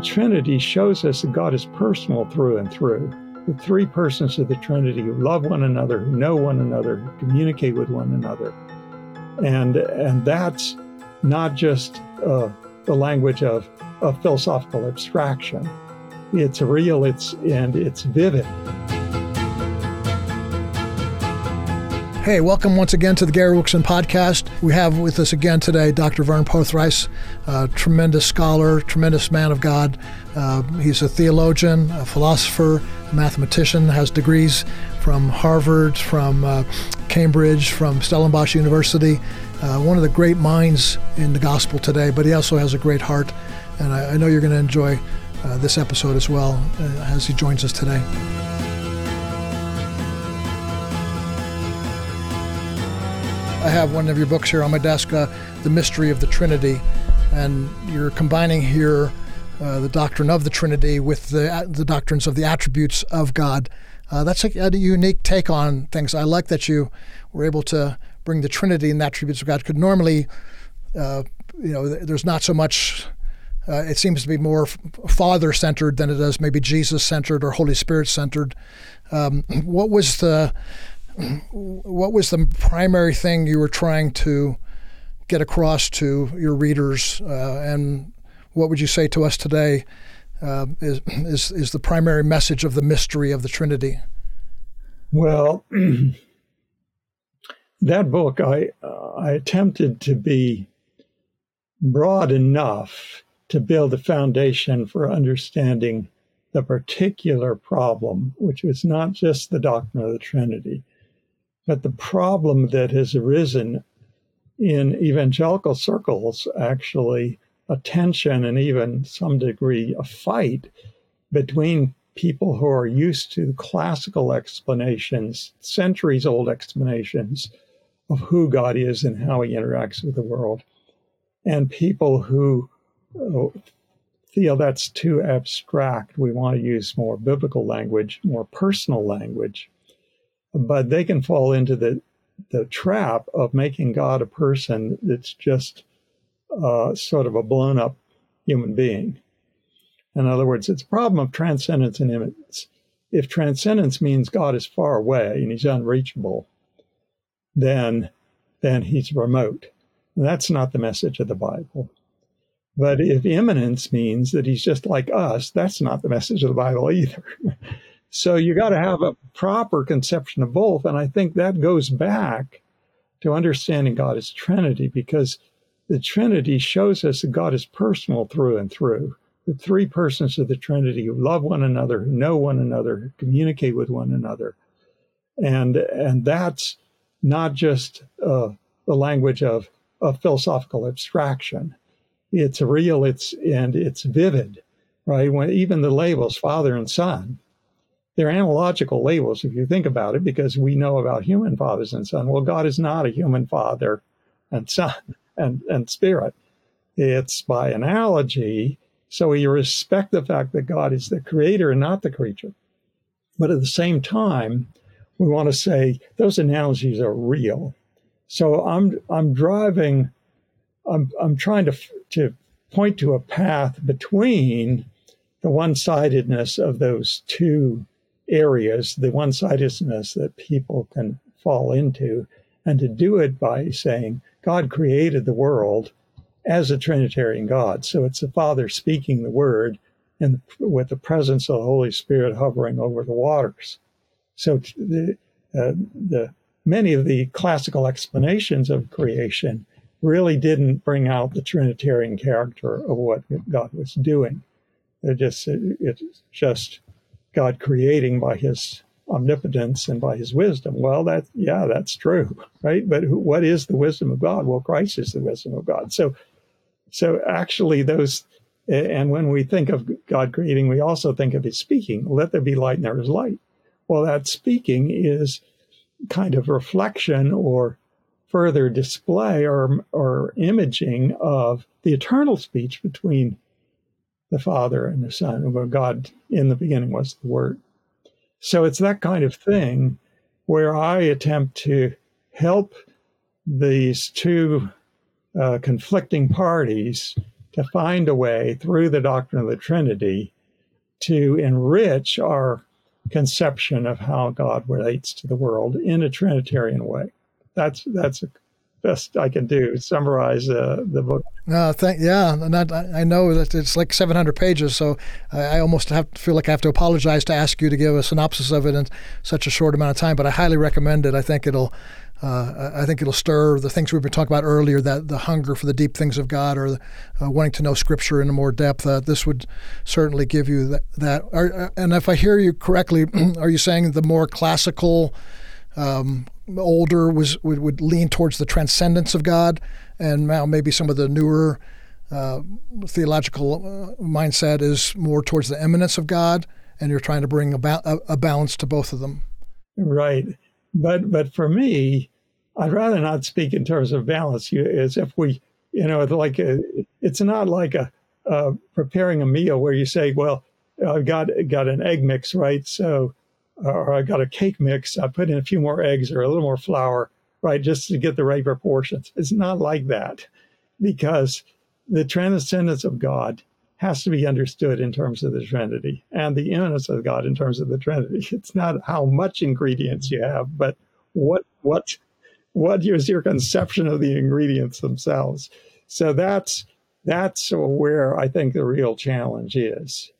Trinity shows us that God is personal through and through. The three persons of the Trinity who love one another, who know one another, who communicate with one another. And, and that's not just uh, the language of, of philosophical abstraction. It's real, it's, and it's vivid. Hey, welcome once again to the Gary Wilkerson podcast. We have with us again today Dr. Vern Poythress, a tremendous scholar, tremendous man of God. Uh, he's a theologian, a philosopher, a mathematician, has degrees from Harvard, from uh, Cambridge, from Stellenbosch University. Uh, one of the great minds in the gospel today, but he also has a great heart. And I, I know you're going to enjoy uh, this episode as well uh, as he joins us today. I have one of your books here on my desk, uh, The Mystery of the Trinity, and you're combining here uh, the doctrine of the Trinity with the, uh, the doctrines of the attributes of God. Uh, that's a, a, unique take on things. I like that you were able to bring the Trinity and the attributes of God. Could normally, uh, you know, there's not so much. Uh, it seems to be more Father centered than it is maybe Jesus centered or Holy Spirit centered. Um, what was the what was the primary thing you were trying to get across to your readers, uh, and what would you say to us today uh, is, is is the primary message of the mystery of the Trinity? Well, that book I uh, I attempted to be broad enough to build a foundation for understanding the particular problem, which was not just the doctrine of the Trinity, but the problem that has arisen in evangelical circles, actually, a tension and even some degree a fight between people who are used to classical explanations, centuries old explanations of who God is and how he interacts with the world, and people who uh, feel that's too abstract. We want to use more biblical language, more personal language but they can fall into the the trap of making God a person that's just uh, sort of a blown up human being. In other words, it's a problem of transcendence and immanence. If transcendence means God is far away and he's unreachable, then then he's remote. And that's not the message of the Bible. But if immanence means that he's just like us, that's not the message of the Bible either. So you got to have a proper conception of both. And I think that goes back to understanding God as Trinity because the Trinity shows us that God is personal through and through. The three persons of the Trinity who love one another, who know one another, who communicate with one another. And, and that's not just uh, the language of, of philosophical abstraction. It's real, it's, and it's vivid, right? When even the labels, father and son, they're analogical labels if you think about it, because we know about human fathers and son. Well, God is not a human father and son and, and spirit. It's by analogy. So we respect the fact that God is the creator and not the creature. But at the same time, we want to say those analogies are real. So I'm I'm driving, I'm I'm trying to to point to a path between the one-sidedness of those two areas, the one sidedness that people can fall into, and to do it by saying, God created the world as a Trinitarian God. So it's the Father speaking the word and with the presence of the Holy Spirit hovering over the waters. So the, uh, the many of the classical explanations of creation really didn't bring out the Trinitarian character of what God was doing. It just it's just God creating by his omnipotence and by his wisdom. Well, that yeah, that's true, right? But who, what is the wisdom of God? Well, Christ is the wisdom of God. So, so actually, those and when we think of God creating, we also think of His speaking. Let there be light, and there is light. Well, that speaking is kind of reflection or further display or or imaging of the eternal speech between the Father and the Son. Well, God in the beginning was the Word. So it's that kind of thing where I attempt to help these two uh, conflicting parties to find a way through the doctrine of the Trinity to enrich our conception of how God relates to the world in a Trinitarian way. That's that's the best I can do. Summarize uh, the book. No, thank yeah, and I, I know that it's like 700 pages, so I, I almost have to feel like I have to apologize to ask you to give a synopsis of it in such a short amount of time. But I highly recommend it. I think it'll uh, I think it'll stir the things we've been talking about earlier, that the hunger for the deep things of God or uh, wanting to know Scripture in a more depth. Uh, this would certainly give you that. that. Are, uh, and if I hear you correctly, are you saying the more classical, um, older was would, would, lean towards the transcendence of God, and now maybe some of the newer uh, theological uh, mindset is more towards the immanence of God, and you're trying to bring a, ba- a balance to both of them. Right. But but for me, I'd rather not speak in terms of balance. You, as if we, you know, like a, it's not like a preparing a meal where you say, well, I've got got an egg mix, right? So, or I got a cake mix. I put in a few more eggs or a little more flour, right, just to get the right proportions. It's not like that, because the transcendence of God has to be understood in terms of the Trinity and the immanence of God in terms of the Trinity. It's not how much ingredients you have, but what what what is your conception of the ingredients themselves. So that's that's where I think the real challenge is.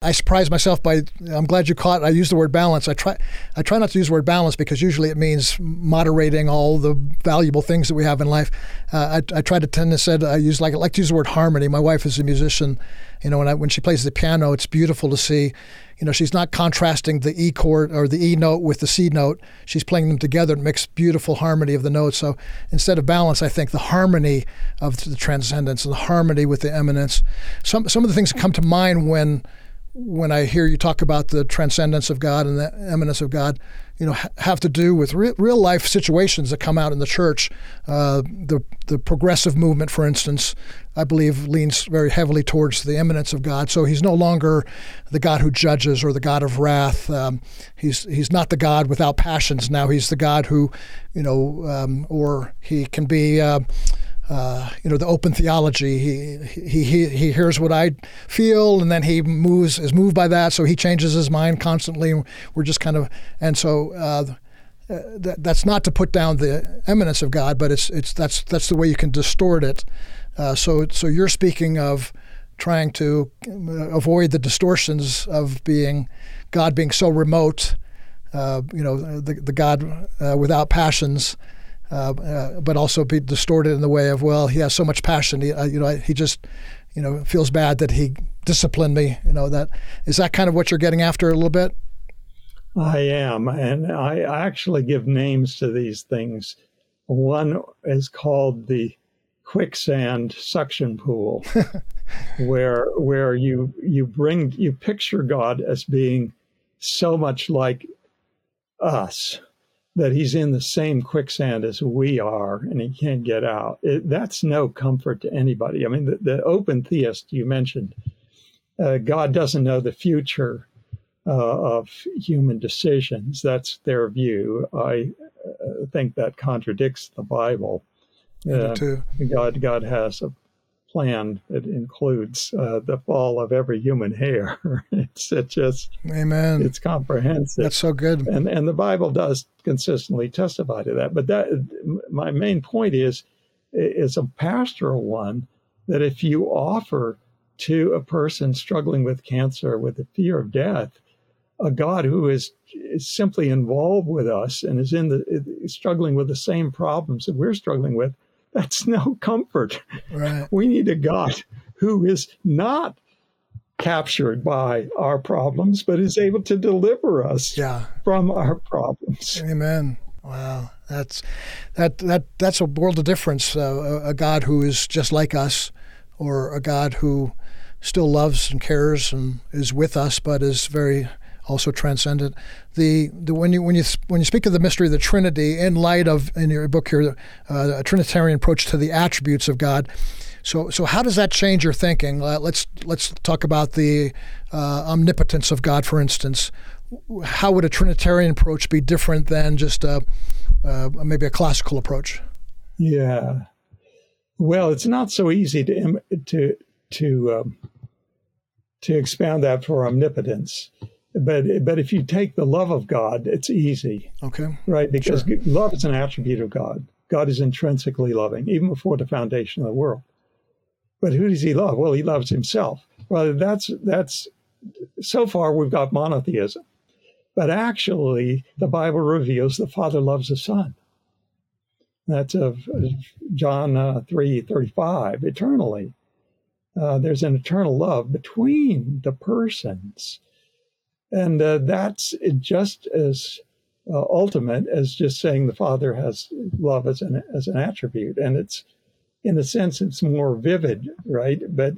I surprised myself by. I'm glad you caught. I use the word balance. I try. I try not to use the word balance because usually it means moderating all the valuable things that we have in life. Uh, I, I try to tend to said I use like I like to use the word harmony. My wife is a musician. You know, when I, when she plays the piano, it's beautiful to see. You know, she's not contrasting the E chord or the E note with the C note. She's playing them together. It makes beautiful harmony of the notes. So instead of balance, I think the harmony of the transcendence and the harmony with the immanence. Some some of the things that come to mind when when I hear you talk about the transcendence of God and the immanence of God, you know, have to do with re- real life situations that come out in the church. Uh, the the progressive movement, for instance, I believe leans very heavily towards the immanence of God. So he's no longer the God who judges or the God of wrath. Um, he's he's not the God without passions. Now he's the God who, you know, um, or he can be. Uh, uh, you know, the open theology. He, he, he, he hears what I feel and then he moves, is moved by that. So he changes his mind constantly. We're just kind of, and so, uh, that, that's not to put down the immanence of God, but it's, it's, that's, that's the way you can distort it. Uh, so, so you're speaking of trying to avoid the distortions of being God being so remote, uh, you know, the, the God uh, without passions, uh, uh, but also be distorted in the way of well, he has so much passion. He, uh, you know, he just you know feels bad that he disciplined me. You know that is that kind of what you're getting after a little bit. I am, and I actually give names to these things. One is called the quicksand suction pool, where where you you bring you picture God as being so much like us that he's in the same quicksand as we are and he can't get out. It, that's no comfort to anybody. I mean, the, the open theist you mentioned, uh, God doesn't know the future uh, of human decisions. That's their view. I uh, think that contradicts the Bible. Uh, God, God has a plan that includes uh, the fall of every human hair. it's, it's just, Amen. It's comprehensive. That's so good. And and the Bible does consistently testify to that. But that my main point is is a pastoral one that if you offer to a person struggling with cancer with the fear of death a God who is, is simply involved with us and is in the struggling with the same problems that we're struggling with, that's no comfort. Right. We need a God who is not captured by our problems, but is able to deliver us yeah. from our problems. Amen. Wow, that's that that that's a world of difference. Uh, a, a God who is just like us, or a God who still loves and cares and is with us, but is very also transcendent. The, the when you when you when you speak of the mystery of the Trinity in light of in your book here, uh, a Trinitarian approach to the attributes of God. So so how does that change your thinking? Uh, let's let's talk about the uh, omnipotence of God, for instance. How would a Trinitarian approach be different than just a, uh, maybe a classical approach? Yeah. Well, it's not so easy to to to um, to expound that for omnipotence, but but if you take the love of God, it's easy. Okay. Right, because Sure. love is an attribute of God. God is intrinsically loving, even before the foundation of the world. But who does He love? Well, He loves Himself. Well, that's that's so far we've got monotheism, but actually the Bible reveals the Father loves the Son. That's of John uh, three thirty five. Eternally, uh, there's an eternal love between the persons, and uh, that's just as uh, ultimate as just saying the Father has love as an as an attribute, and it's in a sense it's more vivid, right? But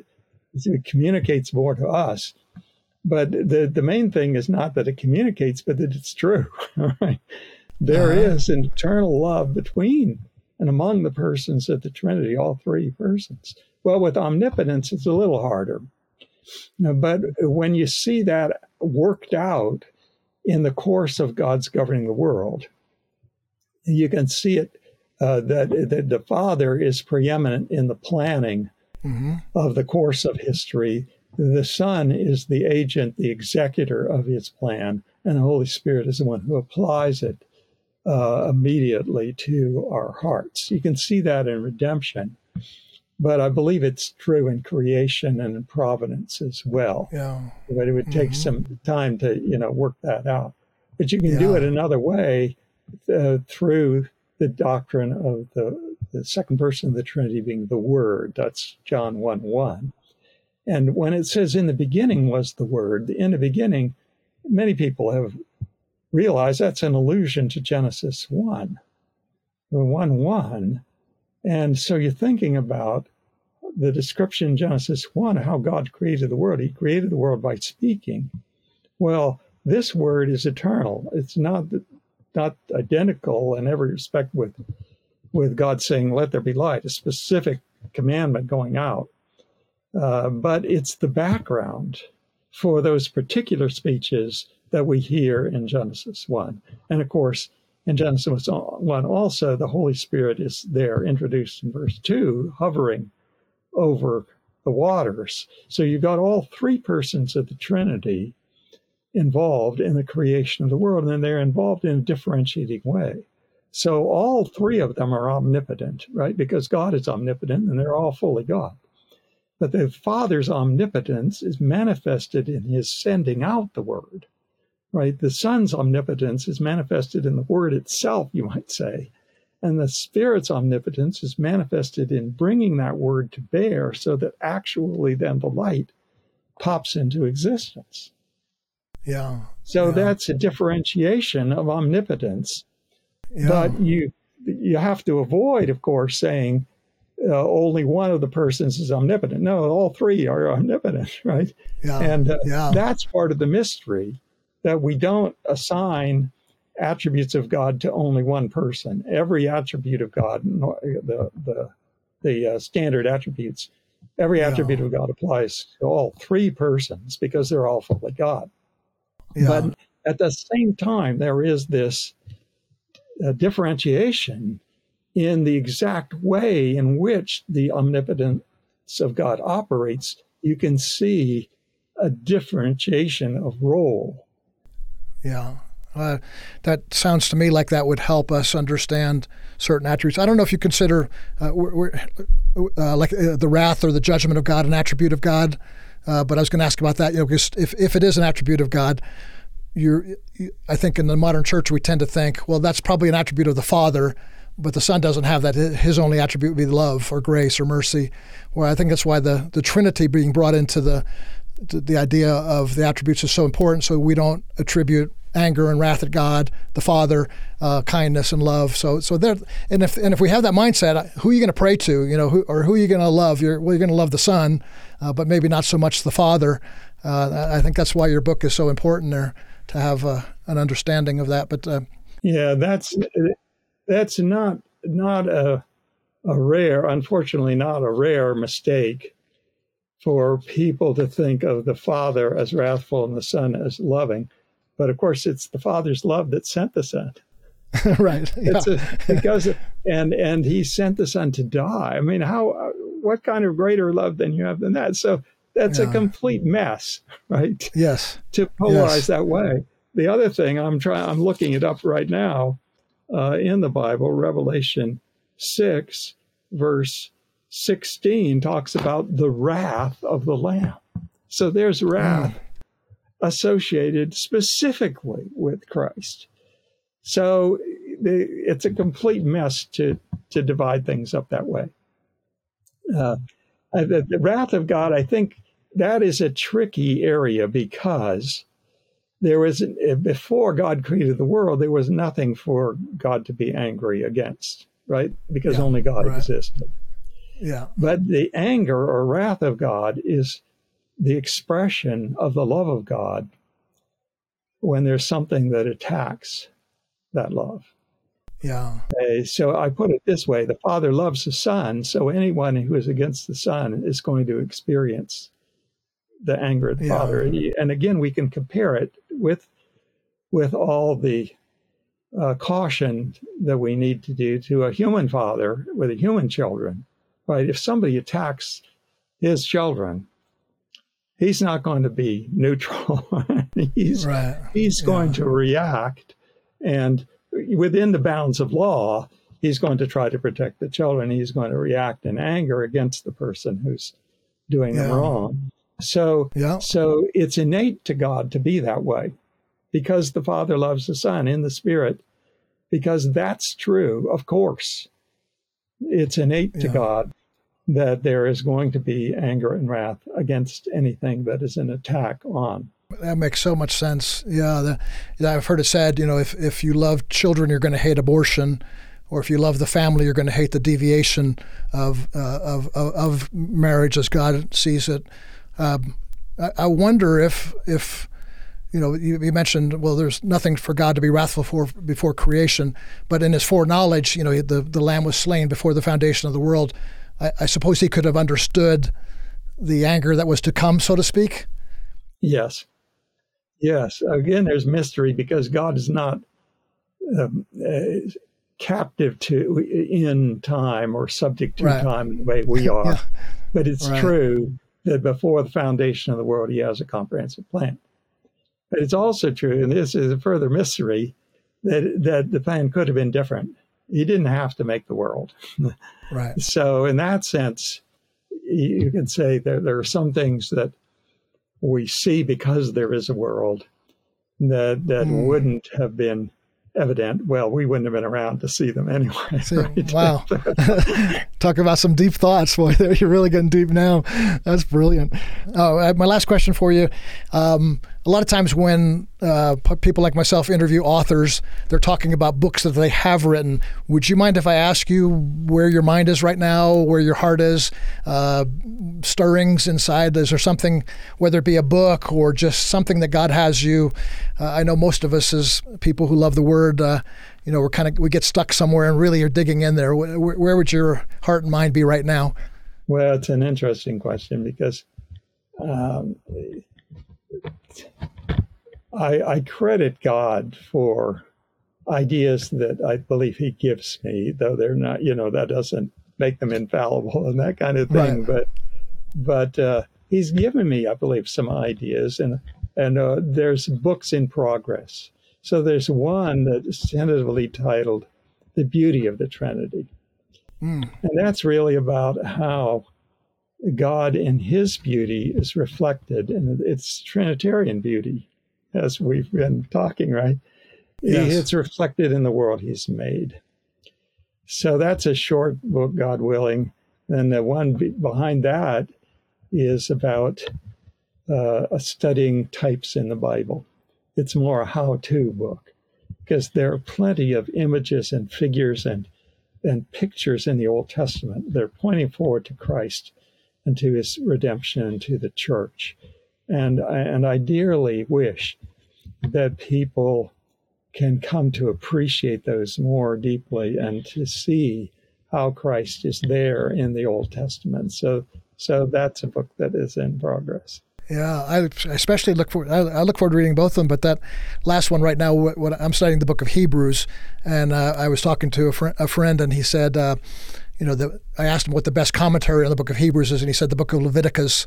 it communicates more to us. But the the main thing is not that it communicates, but that it's true. Right? There Uh-huh. is an eternal love between and among the persons of the Trinity, all three persons. Well, with omnipotence, it's a little harder. Now, But when you see that worked out in the course of God's governing the world, you can see it uh, that, that the Father is preeminent in the planning hmm of the course of history. The Son is the agent, the executor of his plan, and the Holy Spirit is the one who applies it uh, immediately to our hearts. You can see that in redemption, but I believe it's true in creation and in providence as well. Yeah. But it would take Mhm. some time to you know work that out. But you can do it another way uh, through the doctrine of the, the second person of the Trinity being the Word. That's John 1 1. And when it says in the beginning was the Word, in the beginning, many people have realized that's an allusion to Genesis 1, 1 1. And so you're thinking about the description in Genesis 1, how God created the world. He created the world by speaking. Well, this word is eternal. It's not not identical in every respect with with God saying, "Let there be light," a specific commandment going out. Uh, but it's the background for those particular speeches that we hear in Genesis 1. And of course, in Genesis 1 also, the Holy Spirit is there, introduced in verse 2, hovering over the waters. So you've got all three persons of the Trinity involved in the creation of the world, and they're involved in a differentiating way. So all three of them are omnipotent, right? Because God is omnipotent and they're all fully God. But the Father's omnipotence is manifested in his sending out the word, right? The Son's omnipotence is manifested in the word itself, you might say. And the Spirit's omnipotence is manifested in bringing that word to bear so that actually then the light pops into existence. Yeah. So Yeah. that's a differentiation of omnipotence. Yeah. But you you have to avoid, of course, saying uh, only one of the persons is omnipotent. No, all three are omnipotent, right? yeah. and uh, yeah. that's part of the mystery that we don't assign attributes of God to only one person. Every attribute of God, the the the uh, standard attributes, every Yeah. attribute of God applies to all three persons because they're all fully God. yeah. But at the same time, there is this uh, differentiation in the exact way in which the omnipotence of God operates. You can see a differentiation of role. Yeah. Uh, that sounds to me like that would help us understand certain attributes. I don't know if you consider uh, we're, we're, uh, like uh, the wrath or the judgment of God an attribute of God, uh, but I was going to ask about that. You know, because if, if it is an attribute of God, you're, you, I think in the modern church we tend to think, well, that's probably an attribute of the Father, but the Son doesn't have that. His only attribute would be love or grace or mercy. Well, I think that's why the, the Trinity being brought into the the, idea of the attributes is so important so we don't attribute anger and wrath at God, the Father, uh, kindness and love. So, so there, and if and if we have that mindset, who are you going to pray to? You know, who, or who are you going to love? You're well, you're going to love the Son, uh, but maybe not so much the Father. Uh, I think that's why your book is so important there to have uh, an understanding of that. But uh, Yeah, that's that's not not a a rare, unfortunately, not a rare mistake for people to think of the Father as wrathful and the Son as loving. But of course, it's the Father's love that sent the Son. right. Yeah. A, because and and he sent the son to die. I mean, how what kind of greater love than you have than that? So that's yeah. a complete mess, right? Yes. To polarize yes. that way. The other thing I'm trying, I'm looking it up right now uh, in the Bible. Revelation six, verse sixteen, talks about the wrath of the Lamb. So there's wrath associated specifically with Christ. So it's a complete mess to to divide things up that way. Uh, the, the wrath of God, I think that is a tricky area because there was before God created the world, there was nothing for God to be angry against, right? Because yeah, only God right. existed. Yeah. But the anger or wrath of God is the expression of the love of God when there's something that attacks that love. Yeah. Uh, so I put it this way the Father loves the Son, so anyone who is against the Son is going to experience the anger of the yeah. Father. And again, we can compare it with with all the uh, caution that we need to do to a human father with a human children. Right? If somebody attacks his children, he's not going to be neutral. he's right. he's yeah. going to react and within the bounds of law, he's going to try to protect the children. He's going to react in anger against the person who's doing yeah. them wrong. So, yeah. so it's innate to God to be that way because the Father loves the Son in the Spirit, because that's true, of course. It's innate yeah. to God that there is going to be anger and wrath against anything that is an attack on that makes so much sense. Yeah, the, I've heard it said, you know, if, if you love children, you're going to hate abortion, or if you love the family, you're going to hate the deviation of uh, of, of, of marriage as God sees it. Um, I, I, wonder if if you know you, you, mentioned well, there's nothing for God to be wrathful for before creation, but in His foreknowledge, you know, the the Lamb was slain before the foundation of the world. I, I suppose He could have understood the anger that was to come, so to speak. Yes. Yes. Again, there's mystery because God is not um, uh, captive to in time or subject to right. time the way we are. yeah. But it's right. true that before the foundation of the world, He has a comprehensive plan. But it's also true, and this is a further mystery, that that the plan could have been different. He didn't have to make the world. right. So, in that sense, you can say that there are some things that we see because there is a world that that mm. wouldn't have been evident. Well, we wouldn't have been around to see them anyway. See, right? Wow. Talk about some deep thoughts, boy. You're really getting deep now. That's brilliant. Oh, my last question for you. Um, a lot of times when uh, people like myself interview authors, they're talking about books that they have written. Would you mind if I ask you where your mind is right now, where your heart is, uh, stirrings inside? Is there something, whether it be a book or just something that God has you? Uh, I know most of us, as people who love the Word, uh, you know, we're kind of we get stuck somewhere and really are digging in there. Where, where would your heart and mind be right now? Well, it's an interesting question because. Um, I, I credit God for ideas that I believe He gives me, though they're not, you know, that doesn't make them infallible and that kind of thing. Right. But but uh, He's given me, I believe, some ideas, and and uh, there's books in progress. So there's one that is tentatively titled "The Beauty of the Trinity," mm. and that's really about how God in His beauty is reflected, and it's Trinitarian beauty as we've been talking, right? Yes. It's reflected in the world he's made. So that's a short book, God willing. And the one behind that is about uh, studying types in the Bible. It's more a how to book because there are plenty of images and figures and, and pictures in the Old Testament. They're pointing forward to Christ and to his redemption and to the church. And, and I dearly wish that people can come to appreciate those more deeply and to see how Christ is there in the Old Testament. So, so that's a book that is in progress. Yeah, I especially look for I, look forward to reading both of them. But that last one right now, what, what I'm studying the book of Hebrews, and uh, I was talking to a, fr- a friend, and he said, uh, you know, the, I asked him what the best commentary on the book of Hebrews is, and he said the book of Leviticus.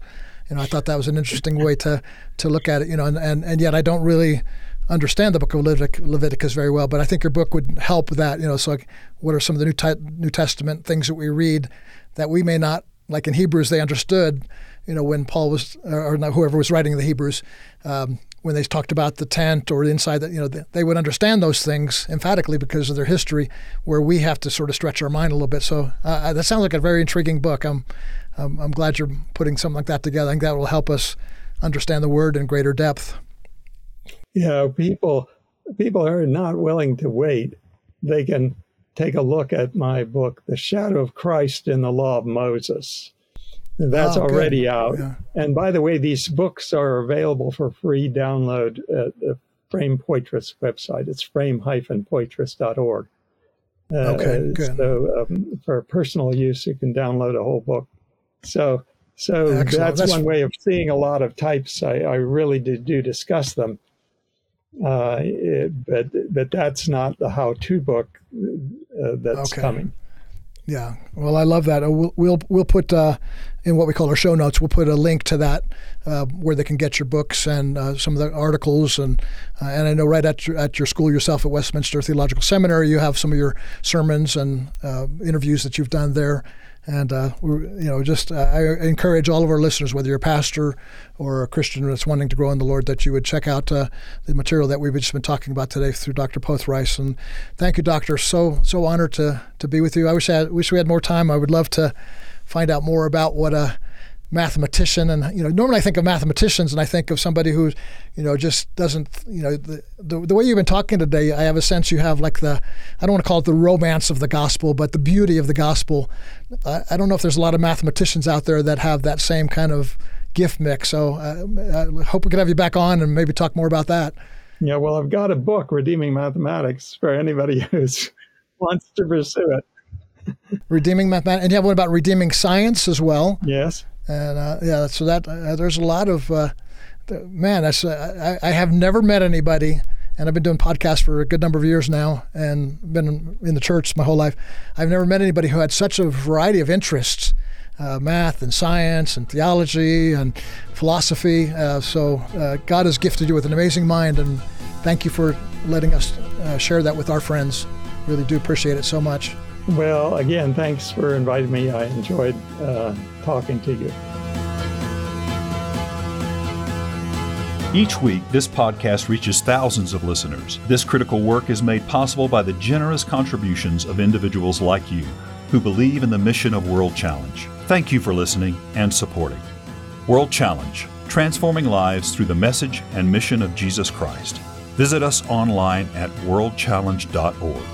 You know, I thought that was an interesting way to to look at it. You know, and and, and yet I don't really understand the book of Leviticus very well, but I think your book would help that. You know, so like, what are some of the New, New Testament things that we read that we may not like in Hebrews they understood you know, when Paul was, or whoever was writing the Hebrews, um, when they talked about the tent or the inside, that you know, they would understand those things emphatically because of their history, where we have to sort of stretch our mind a little bit. So uh, that sounds like a very intriguing book. I'm, I'm, I'm glad you're putting something like that together. I think that will help us understand the word in greater depth. Yeah, people people are not willing to wait. They can take a look at my book, The Shadow of Christ in the Law of Moses that's oh, already out. Yeah. And by the way, these books are available for free download at the Frame Poythress website. It's frame-poythress.org. Uh, okay, good. So um, for personal use, you can download a whole book. So so that's, that's, one way of seeing a lot of types. I, I really do, do discuss them. Uh, it, but but that's not the how-to book uh, that's okay. coming. Yeah, well, I love that. Uh, we'll we'll, we'll put uh, in what we call our show notes. We'll put a link to that uh, where they can get your books and uh, some of the articles. And uh, and I know right at your, at your school yourself at Westminster Theological Seminary, you have some of your sermons and uh, interviews that you've done there. And uh, you know, just uh, I encourage all of our listeners, whether you're a pastor or a Christian that's wanting to grow in the Lord, that you would check out uh, the material that we've just been talking about today through Dr. Poythress. And thank you, Doctor. So so honored to to be with you. I wish I wish we had more time. I would love to find out more about what a mathematician and you know normally I think of mathematicians and I think of somebody who you know just doesn't you know the, the, the way you've been talking today I have a sense you have like the I don't want to call it the romance of the gospel but the beauty of the gospel. I, I don't know if there's a lot of mathematicians out there that have that same kind of gift mix so uh, I hope we can have you back on and maybe talk more about that. Yeah well I've got a book redeeming mathematics for anybody who wants to pursue it. Redeeming mathematics and you have one about redeeming science as well. Yes and uh, yeah, so that uh, there's a lot of uh, man. That's uh, I, I, have never met anybody, and I've been doing podcasts for a good number of years now, and been in the church my whole life. I've never met anybody who had such a variety of interests. Uh, math and science and theology and philosophy. Uh, so God has gifted you with an amazing mind, and thank you for letting us share that with our friends. Really do appreciate it so much. Well, again, thanks for inviting me. I enjoyed talking to you. Each week, this podcast reaches thousands of listeners. This critical work is made possible by the generous contributions of individuals like you who believe in the mission of World Challenge. Thank you for listening and supporting. World Challenge, transforming lives through the message and mission of Jesus Christ. Visit us online at worldchallenge.org.